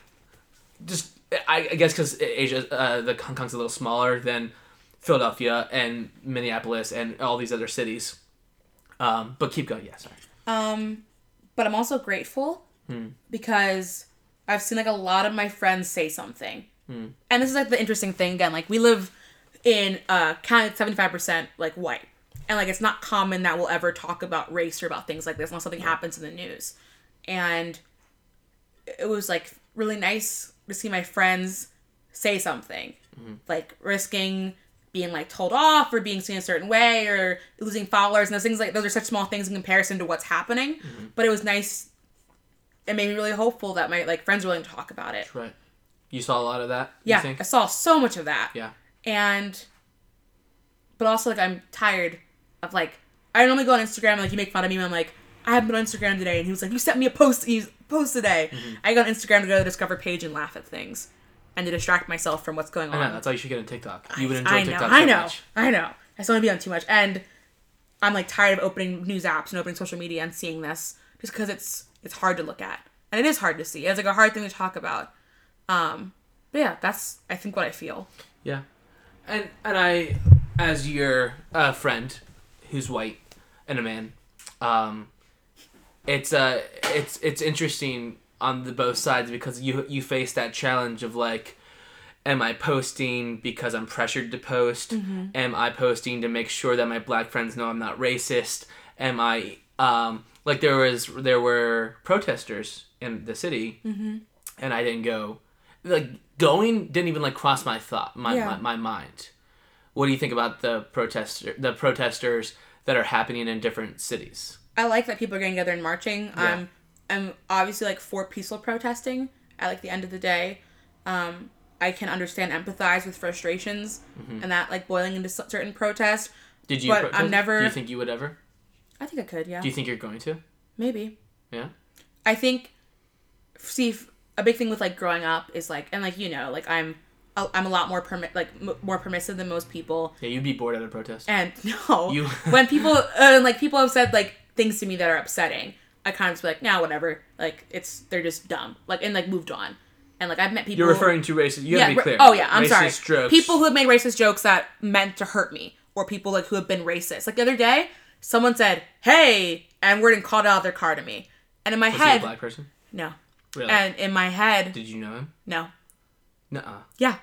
just I, I guess because Asia, uh, the Hong Kong's a little smaller than Philadelphia and Minneapolis and all these other cities. Um, but keep going. Yeah. Sorry. Um, but I'm also grateful Hmm. because I've seen like a lot of my friends say something, Hmm. and this is like the interesting thing again. Like we live in uh seventy five percent like white, and like it's not common that we'll ever talk about race or about things like this unless something happens in the news, and it was like really nice to see my friends say something, like risking being like told off or being seen a certain way or losing followers and those things like those are such small things in comparison to what's happening. But it was nice. It made me really hopeful that my like friends were willing to talk about it. Right. You saw a lot of that. you Yeah, think? I saw so much of that. Yeah. And, but also like I'm tired of like I normally go on Instagram and like you make fun of me and I'm like I haven't been on Instagram today and he was like you sent me a post you post today. Mm-hmm. I go on Instagram to go to the Discover page and laugh at things and to distract myself from what's going on. I know. That's why you should get on TikTok. You would enjoy I know, TikTok I know, much. I know. I still want to be on too much, and I'm like tired of opening news apps and opening social media and seeing this just because it's it's hard to look at and it is hard to see. It's like a hard thing to talk about. Um, but yeah, that's I think what I feel. Yeah. And and I, as your uh, friend, who's white and a man, um, it's uh it's it's interesting on the both sides because you you face that challenge of like am i posting because i'm pressured to post? Am i posting to make sure that my black friends know i'm not racist? Am i um like there was there were protesters in the city and i didn't go like going didn't even like cross my thought my, Yeah. my, my mind what do you think about the protester the protesters that are happening in different cities I like that people are getting together and marching. Yeah. Um, I'm obviously like for peaceful protesting. At like the end of the day, um, I can understand, empathize with frustrations, Mm-hmm. and that like boiling into certain protests. did you But I'm never- do you think you would ever I think I could, yeah, do you think you're going to maybe. yeah I think, see, a big thing with like growing up is like, and like you know, like I'm, I'm a lot more permit, like m- more permissive than most people, Yeah, you'd be bored at a protest. and [LAUGHS] no, You- [LAUGHS] when people, uh, like people have said like things to me that are upsetting, I kind of just be like, nah, whatever, like it's they're just dumb, like and like moved on, and like I've met people. You're referring to racist. You yeah, have to be ra- clear. oh yeah, I'm racist sorry. Jokes. People who have made racist jokes that meant to hurt me, or people like who have been racist. Like the other day, someone said, "Hey," and word and called out their car to me, and in my Was he a head, black person? no, Really? and in my head, Did you know him? no, Nuh-uh. yeah.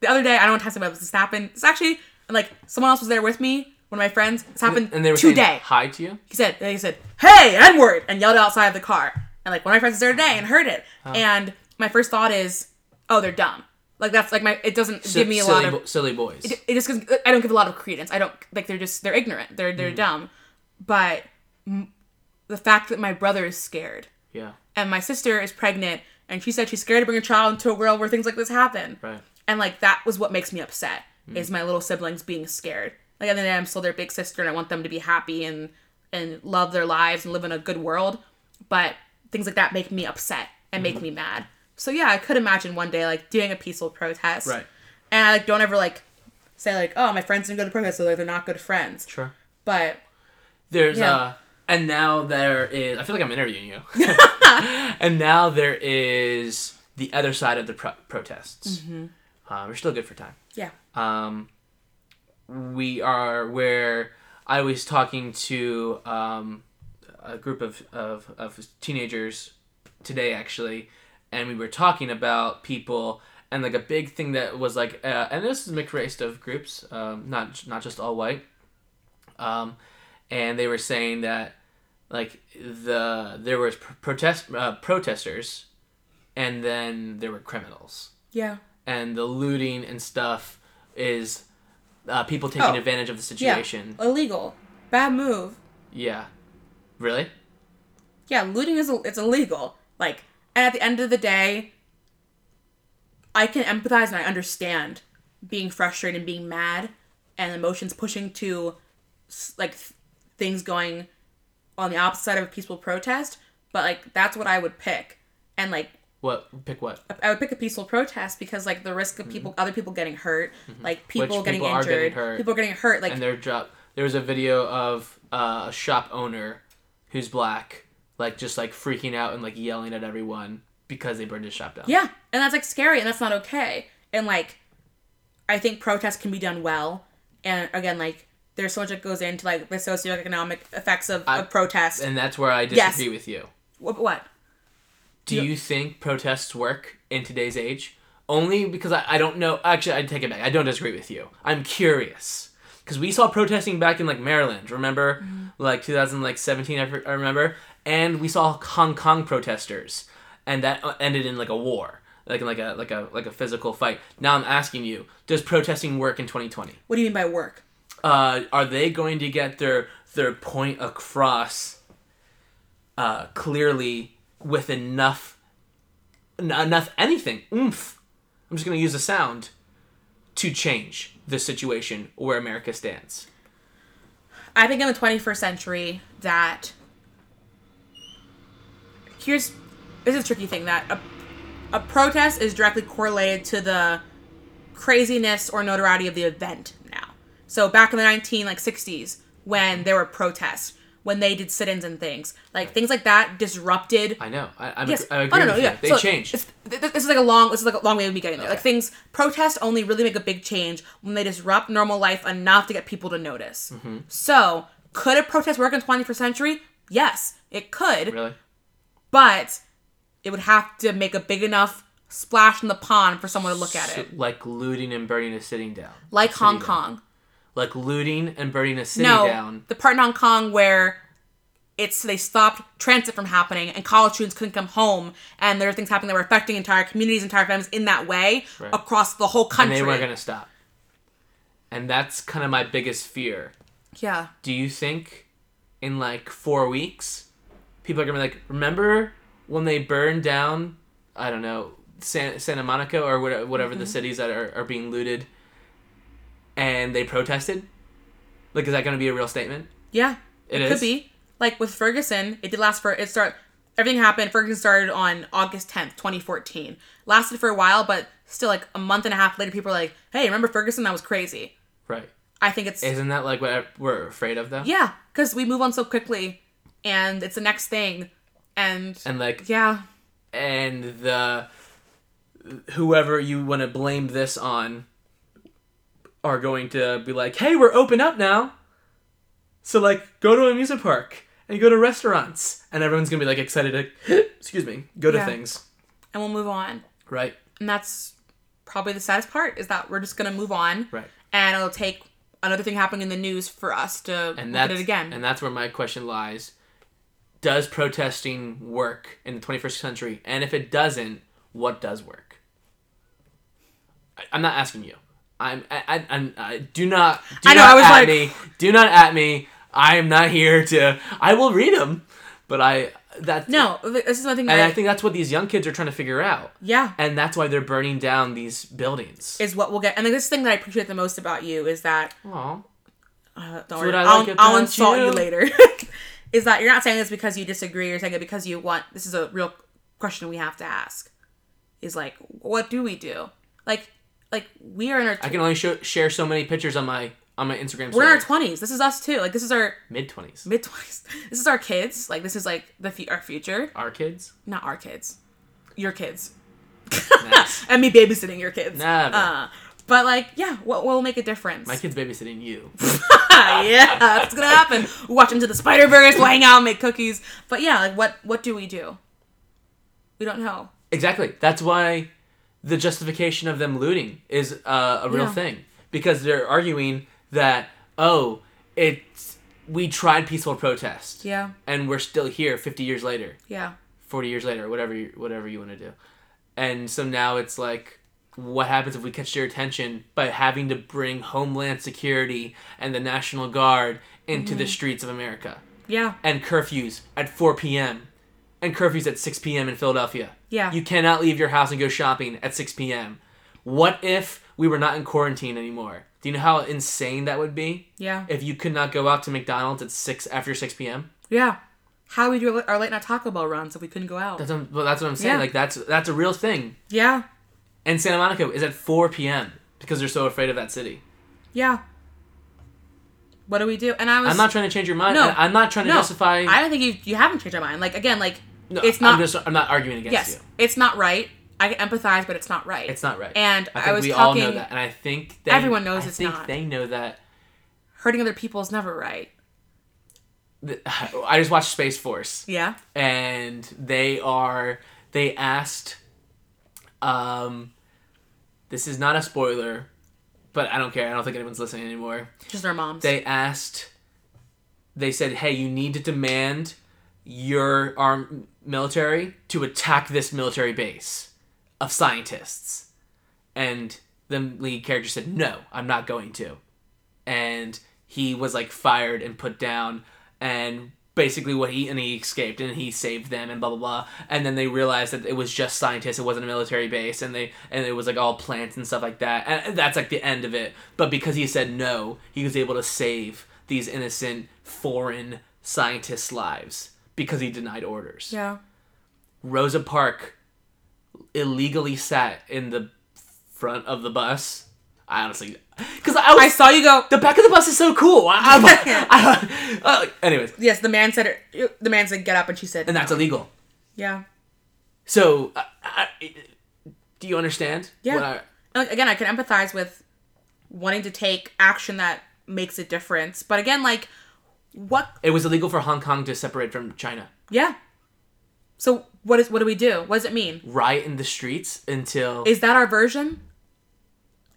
The other day, I don't want to tell about this. This happened. It's actually like someone else was there with me. One of my friends. This happened And they were saying today. hi to you. He said, he said, "Hey, N word," and yelled outside of the car. And like one of my friends was there today and heard it. And my first thought is, "Oh, they're dumb." Like that's like my. It doesn't Si- give me a lot of. bo- silly boys. it just gives, I don't give a lot of credence. I don't like they're just they're ignorant. They're they're hmm. dumb. But m- the fact that my brother is scared yeah. And my sister is pregnant and she said she's scared to bring a child into a world where things like this happen. Right. And like that was what makes me upset is my little siblings being scared. Like at the end of the day, I'm still their big sister and I want them to be happy and and love their lives and live in a good world. But things like that make me upset and make me mad. So yeah, I could imagine one day like doing a peaceful protest. Right. And I like don't ever like say like, oh, my friends didn't go to protest, so like they're not good friends. Sure. But There's Yeah. uh, and now there is. I feel like I'm interviewing you. [LAUGHS] [LAUGHS] [LAUGHS] and now there is the other side of the pro- protests. Mm-hmm. Uh, we're still good for time. yeah. um, we are where I was talking to um, a group of, of, of teenagers today actually, and we were talking about people and like a big thing that was like, uh, and this is mixed race of groups, um, not not just all white, um, and they were saying that like the there was pr- protest uh, protesters, and then there were criminals Yeah. and the looting and stuff is uh, people taking Oh. advantage of the Yeah. situation. Illegal. bad move. Yeah. Really? Yeah, looting is it's illegal. Like, and at the end of the day, I can empathize and I understand being frustrated and being mad and emotions pushing to like th- things going on the opposite side of a peaceful protest. But like that's what I would pick, and like What? Pick what? I would pick a peaceful protest because like the risk of people, other people getting hurt, like people Mm-hmm. Which getting people are injured, getting hurt. people getting hurt, like and their job. There was a video of uh, a shop owner who's black, like just like freaking out and like yelling at everyone because they burned his shop down. Yeah, and that's like scary, and that's not okay. And like, I think protests can be done well. And again, like, there's so much that goes into like the socioeconomic effects of, I- of protest. And that's where I Yes. disagree with you. what? what? Do Yeah. you think protests work in today's age? Only because I, I don't know. Actually, I take it back. I don't disagree with you. I'm curious because we saw protesting back in like Maryland. Remember, Mm-hmm. like 2017. I, I remember, and we saw Hong Kong protesters, and that uh, ended in like a war, like in like a like a like a physical fight. Now I'm asking you: Does protesting work in 2020? What do you mean by work? Uh, are they going to get their their point across uh, clearly with enough n- enough anything oomph? I'm just going to use a sound to change the situation where America stands. I think in the 21st century that here's this is a tricky thing that a, a protest is directly correlated to the craziness or notoriety of the event. So back in the 19 like 60s when there were protests, when they did sit-ins and things, like things like that disrupted I know. I, I'm Yes. ag- I Oh, agree no, no, yeah. you. They So changed. it's- th- th- This is like a long. This is like a long way of me getting there. Like things, protests only really make a big change when they disrupt normal life enough to get people to notice. Mm-hmm. So, could a protest work in the 21st century? Yes, it could, Really? but it would have to make a big enough splash in the pond for someone to look at So, it. like looting and burning a sitting down. Like Hong down. Kong. Like looting and burning a city no, down. the part in Hong Kong where it's they stopped transit from happening and college students couldn't come home and there were things happening that were affecting entire communities, entire families in that way Right. across the whole country. And they weren't going to stop. And that's kind of my biggest fear. yeah. do you think in like four weeks people are gonna be like remember when they burned down i don't know San- santa monica or whatever, whatever Mm-hmm. the cities that are, are being looted and they protested like is that gonna be a real statement Yeah, It it, could be. Like with Ferguson, it did last for it start. Everything happened. Ferguson started on August tenth, twenty fourteen. Lasted for a while, but still, like a month and a half later, people are like, "Hey, remember Ferguson? That was crazy." right I think it's isn't that like what we're afraid of though yeah, because we move on so quickly, and it's the next thing, and, and like yeah, and the whoever you want to blame this on are going to be like, "Hey, we're open up now." So like, go to a amusement park and go to restaurants, and everyone's gonna be like excited to, [GASPS] excuse me, go to Yeah. things, and we'll move on. right? And that's probably the saddest part is that we're just gonna move on, Right. and it'll take another thing happening in the news for us to And look at it again. and that's where my question lies: Does protesting work in the 21st century? And if it doesn't, what does work? I, I'm not asking you. I'm. I, I, I'm. I, do not. Do I know, Not I was at like- me. Do not at me. I am not here to. I will read them, but I. That no, this is one thing And I think that's what these young kids are trying to figure out. yeah, And that's why they're burning down these buildings. is what we'll get. And like, this thing that I appreciate the most about you is that Aw. uh, don't worry, I I'll, like I'll insult you, you. later. [LAUGHS] is that you're not saying this because you disagree. You're saying it because you want. This is a real question we have to ask. Is like, what do we do? Like, like we are in our I can only show, share so many pictures on my on my Instagram. we're in our twenties. This is us too. Like this is our mid twenties. mid twenties. [LAUGHS] This is our kids. Like this is like the fu- our future. Our kids. Not our kids. Your kids. Nice. [LAUGHS] and me babysitting your kids. Never. Uh, but like, yeah, what will make a difference? My kid's babysitting you. [LAUGHS] yeah, that's gonna happen. We'll watch into the Spider Verse, we'll hang out, make cookies. But yeah, like what what do we do? We don't know. exactly. That's why the justification of them looting is uh, a real Yeah. thing because they're arguing that oh, it's we tried peaceful protest Yeah, and we're still here 50 years later. yeah, 40 years later, whatever you, whatever you want to do. And so now it's like what happens if we catch their attention by having to bring Homeland Security and the National Guard into Mm-hmm. the streets of America. Yeah. And curfews at 4 p.m. and curfews at 6 p.m. in Philadelphia. Yeah. You cannot leave your house and go shopping at 6 p.m. What if we were not in quarantine anymore? Do you know how insane that would be? Yeah. If you could not go out to McDonald's at 6 after 6 p.m.? Yeah. How we do our late night Taco Bell runs if we couldn't go out? That's what, well, that's what I'm saying. Yeah. Like that's that's a real thing. yeah. And Santa Monica is at 4 p.m. because they're so afraid of that city. Yeah. What do we do? And I was I'm not trying to change your mind. No. I'm not trying to no. justify. I don't think you you haven't changed your mind. Like again, like no, it's not. I'm just. I'm not arguing against you. yes, you. it's not right. I can empathize, but it's not right. It's not right. And I I, was we talking. all know that, and I think they, Everyone knows I it's think not. they know that. Hurting other people is never right. th- [SIGHS] I just watched Space Force, Yeah. and they are. They asked. Um. This is not a spoiler, but I don't care. I don't think anyone's listening anymore. Just our moms. they asked they said hey you need to demand your armed military to attack this military base of scientists. And the lead character said no i'm not going to. And he was like fired and put down and basically what he and he escaped and he saved them and blah blah blah. And then they realized that it was just scientists. It wasn't a military base and they and it was like all plants and stuff like that. And that's like the end of it. But because he said no he was able to save these innocent foreign scientists lives because he denied orders yeah. rosa park illegally sat in the front of the bus i honestly because i was I saw you go. the back of the bus is so cool. I, [LAUGHS] I'm- I- [LAUGHS] uh, anyways, Yes, the man said it. The man said get up, and she said. and that's illegal. Yeah. So, uh, I, do you understand? Yeah. I- again, I can empathize with wanting to take action that makes a difference, but again, like, what? it was illegal for Hong Kong to separate from China. Yeah. So what is what do we do? What does it mean? Riot in the streets until Is that our version?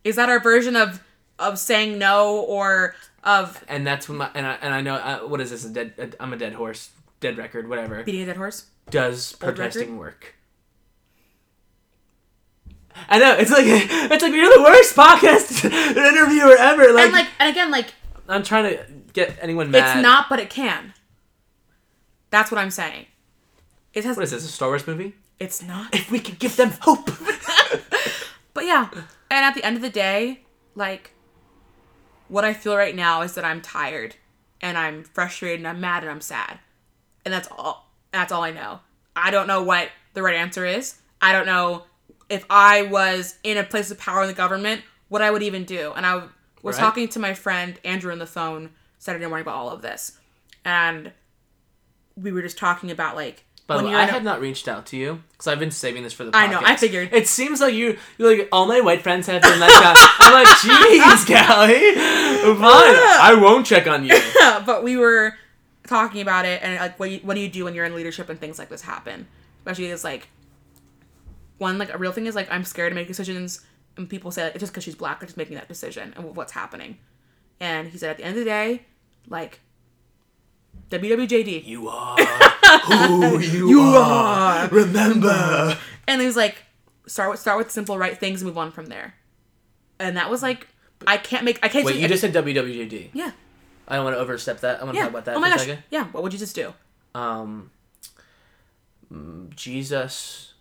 Is that our version of of saying no or of and that's when my and I, and I know uh, what is this a dead i I'm a dead horse dead record whatever beating a dead horse? does protesting work. I know it's like it's like you're the worst podcast [LAUGHS] interviewer ever. Like, and like and again, like I'm trying to get anyone mad. it's not, but it can. That's what I'm saying. It has. What is this? A Star Wars movie? It's not. If we could give them hope. [LAUGHS] But yeah, and at the end of the day, like, what I feel right now is that I'm tired, and I'm frustrated, and I'm mad, and I'm sad, and that's all. That's all I know. I don't know what the right answer is. I don't know if I was in a place of power in the government, what I would even do. And I was Right. talking to my friend Andrew on the phone Saturday morning about all of this, and we were just talking about like By the when way, you're I had not reached out to you because I've been saving this for the. Podcast. I know, I figured. It seems like you, you're like all my white friends have been like that. I'm like, [LAUGHS] jeez, Callie, fine, [LAUGHS] I won't check on you. [LAUGHS] but we were talking about it and like what you, what do you do when you're in leadership and things like this happen especially is like one like a real thing is like i'm scared to make decisions and people say like, it's just because she's black i'm just making that decision and what's happening and he said at the end of the day like wwjd You are who [LAUGHS] you, are. Remember. and he was like start with start with simple right things and move on from there and that was like i can't make i can't Wait, say- you just said WWJD. yeah I don't want to overstep that. I want to yeah talk about that oh my gosh second. yeah what would you just do Um, mm, Jesus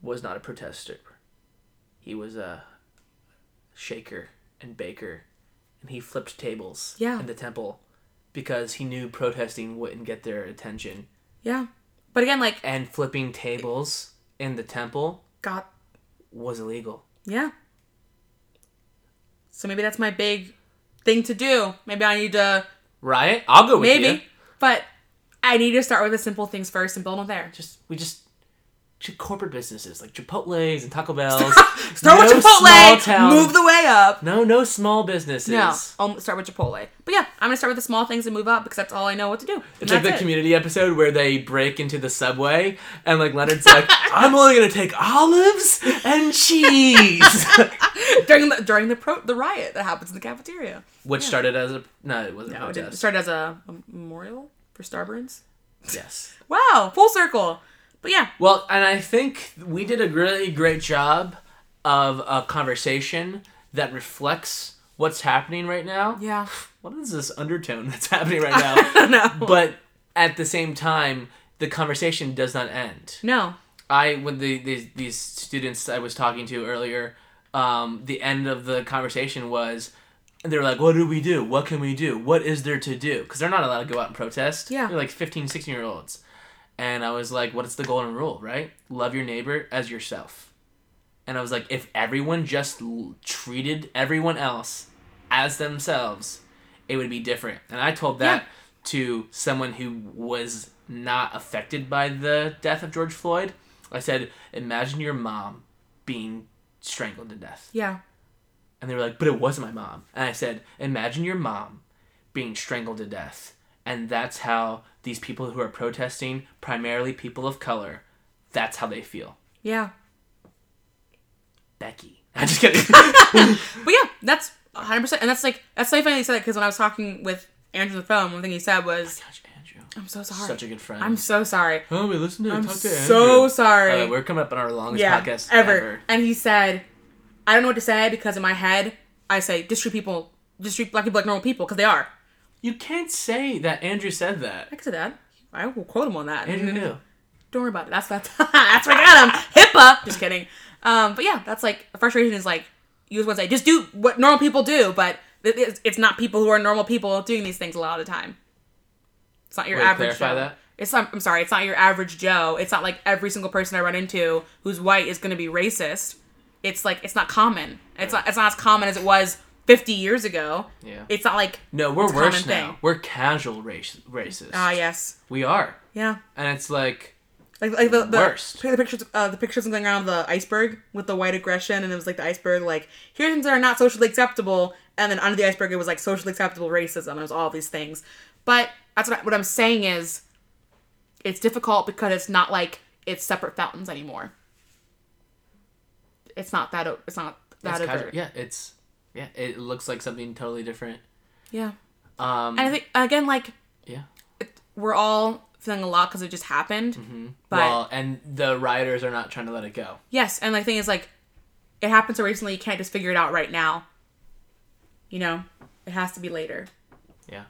was not a protester. He was a shaker and baker, and he flipped tables Yeah. in the temple because he knew protesting wouldn't get their attention. yeah but again like And flipping tables in the temple god was illegal. Yeah. So maybe that's my big thing to do. Maybe I need to Riot? I'll go with maybe, you. but I need to start with the simple things first and build on there. Just we just corporate businesses like Chipotle's and Taco Bell's. [LAUGHS] Start with No small Chipotle. town- Move the way up. No, no small businesses. No, I'll start with Chipotle. But yeah, I'm gonna start with the small things and move up because that's all I know what to do. It's like the it. community episode where they break into the subway and like Leonard's like, [LAUGHS] I'm only gonna take olives and cheese. [LAUGHS] during the during the pro- the riot that happens in the cafeteria. Which started as a no, it wasn't No, it started as a, a memorial for Starburns. yes. Wow, full circle. But yeah, Well, and I think we did a really great job of a conversation that reflects what's happening right now. Yeah. [SIGHS] What is this undertone that's [LAUGHS] happening right now? no. but at the same time, the conversation does not end. no. I when the these, these students I was talking to earlier, um, the end of the conversation was they're like, "What do we do? What can we do? What is there to do?" Because they're not allowed to go out and protest. Yeah. they're like 15, 16 year olds, and I was like, "What's the golden rule? Right? Love your neighbor as yourself." And I was like, if everyone just l- treated everyone else as themselves, it would be different. And I told that Yeah. to someone who was not affected by the death of George Floyd. I said, imagine your mom being strangled to death. Yeah. And they were like, but it wasn't my mom. And I said, imagine your mom being strangled to death. And that's how these people who are protesting, primarily people of color, that's how they feel. Yeah. Becky. [LAUGHS] I'm just kidding. [LAUGHS] But yeah, that's 100%. And that's like, that's so funny you said that because when I was talking with Andrew on the phone, one thing he said was, Gosh, Andrew. I'm so sorry. Such a good friend. I'm so sorry. Oh, we listen to I'm talk to Andrew. so sorry. Uh, we're coming up on our longest yeah, podcast ever. ever. And he said, I don't know what to say because in my head, I say, just treat people, just treat black people like normal people because they are. You can't say that Andrew said that. I can say that. I will quote him on that. Andrew who? Don't worry about it. That's that's [LAUGHS] that's where I got him. HIPAA. Just kidding. Um, but yeah, that's like frustration is like you just want to say just do what normal people do, but it's, it's not people who are normal people doing these things a lot of the time. It's not your Wait, average clarify Joe. that? It's not. I'm sorry. It's not your average Joe. It's not like every single person I run into who's white is going to be racist. It's like it's not common. It's not. It's not as common as it was 50 years ago. Yeah. It's not like No, we're worse now. thing. We're casual race racist. ah yes we are, yeah. and it's like Like, like the, the Worst. The pictures, uh, the pictures going around the iceberg with the white aggression, and it was like the iceberg, like here are things that are not socially acceptable, and then under the iceberg it was like socially acceptable racism. and It was all these things, but that's what I, what I'm saying is, it's difficult because it's not like it's separate fountains anymore. It's not that. It's not that it's casual. Yeah, it's yeah. It looks like something totally different. yeah. Um, And I think again, like yeah. we're all feeling a lot because it just happened. But well, and the rioters are not trying to let it go. Yes, and the thing is, like, it happened so recently, you can't just figure it out right now. You know, it has to be later. Yeah.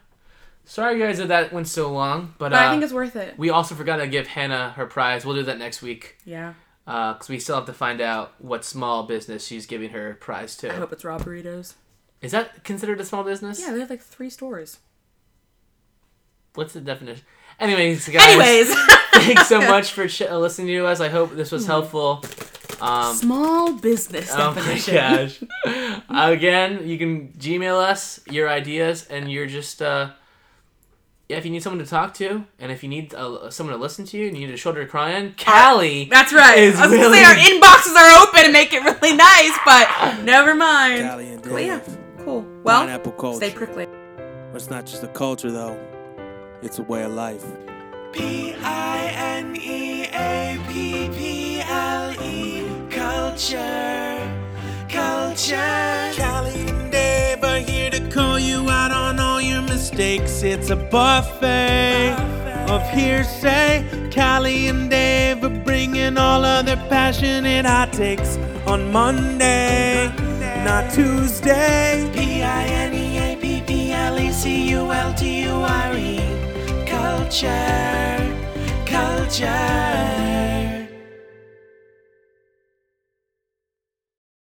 Sorry, guys, that that went so long, but, But uh, I think it's worth it. we also forgot to give Hannah her prize. We'll do that next week Yeah. Because we still have to find out what small business she's giving her prize to. I hope it's raw burritos. Is that considered a small business? Yeah, they have like three stores. What's the definition? Anyways, guys. Anyways, [LAUGHS] thanks so [LAUGHS] much for ch- listening to us. I hope this was helpful. Um, small business oh my definition. gosh. [LAUGHS] Again, you can Gmail us your ideas, and you're just uh, yeah. If you need someone to talk to, and if you need uh, someone to listen to you, and you need a shoulder to cry on, Callie. That's right. Is I was gonna really- say our inboxes are open and make it really nice, but [LAUGHS] never mind. Callie and But yeah, Dave. cool. Well, Pineapple culture. stay prickly. It's not just a culture, though. It's a way of life. P I N E A P P L E Culture Culture Callie and Dave are here to call you out on all your mistakes. It's a buffet of hearsay. Callie and Dave are bringing all of their passionate hot takes on Monday, not Tuesday. P I N E A P P L E C U L T U R E culture, culture.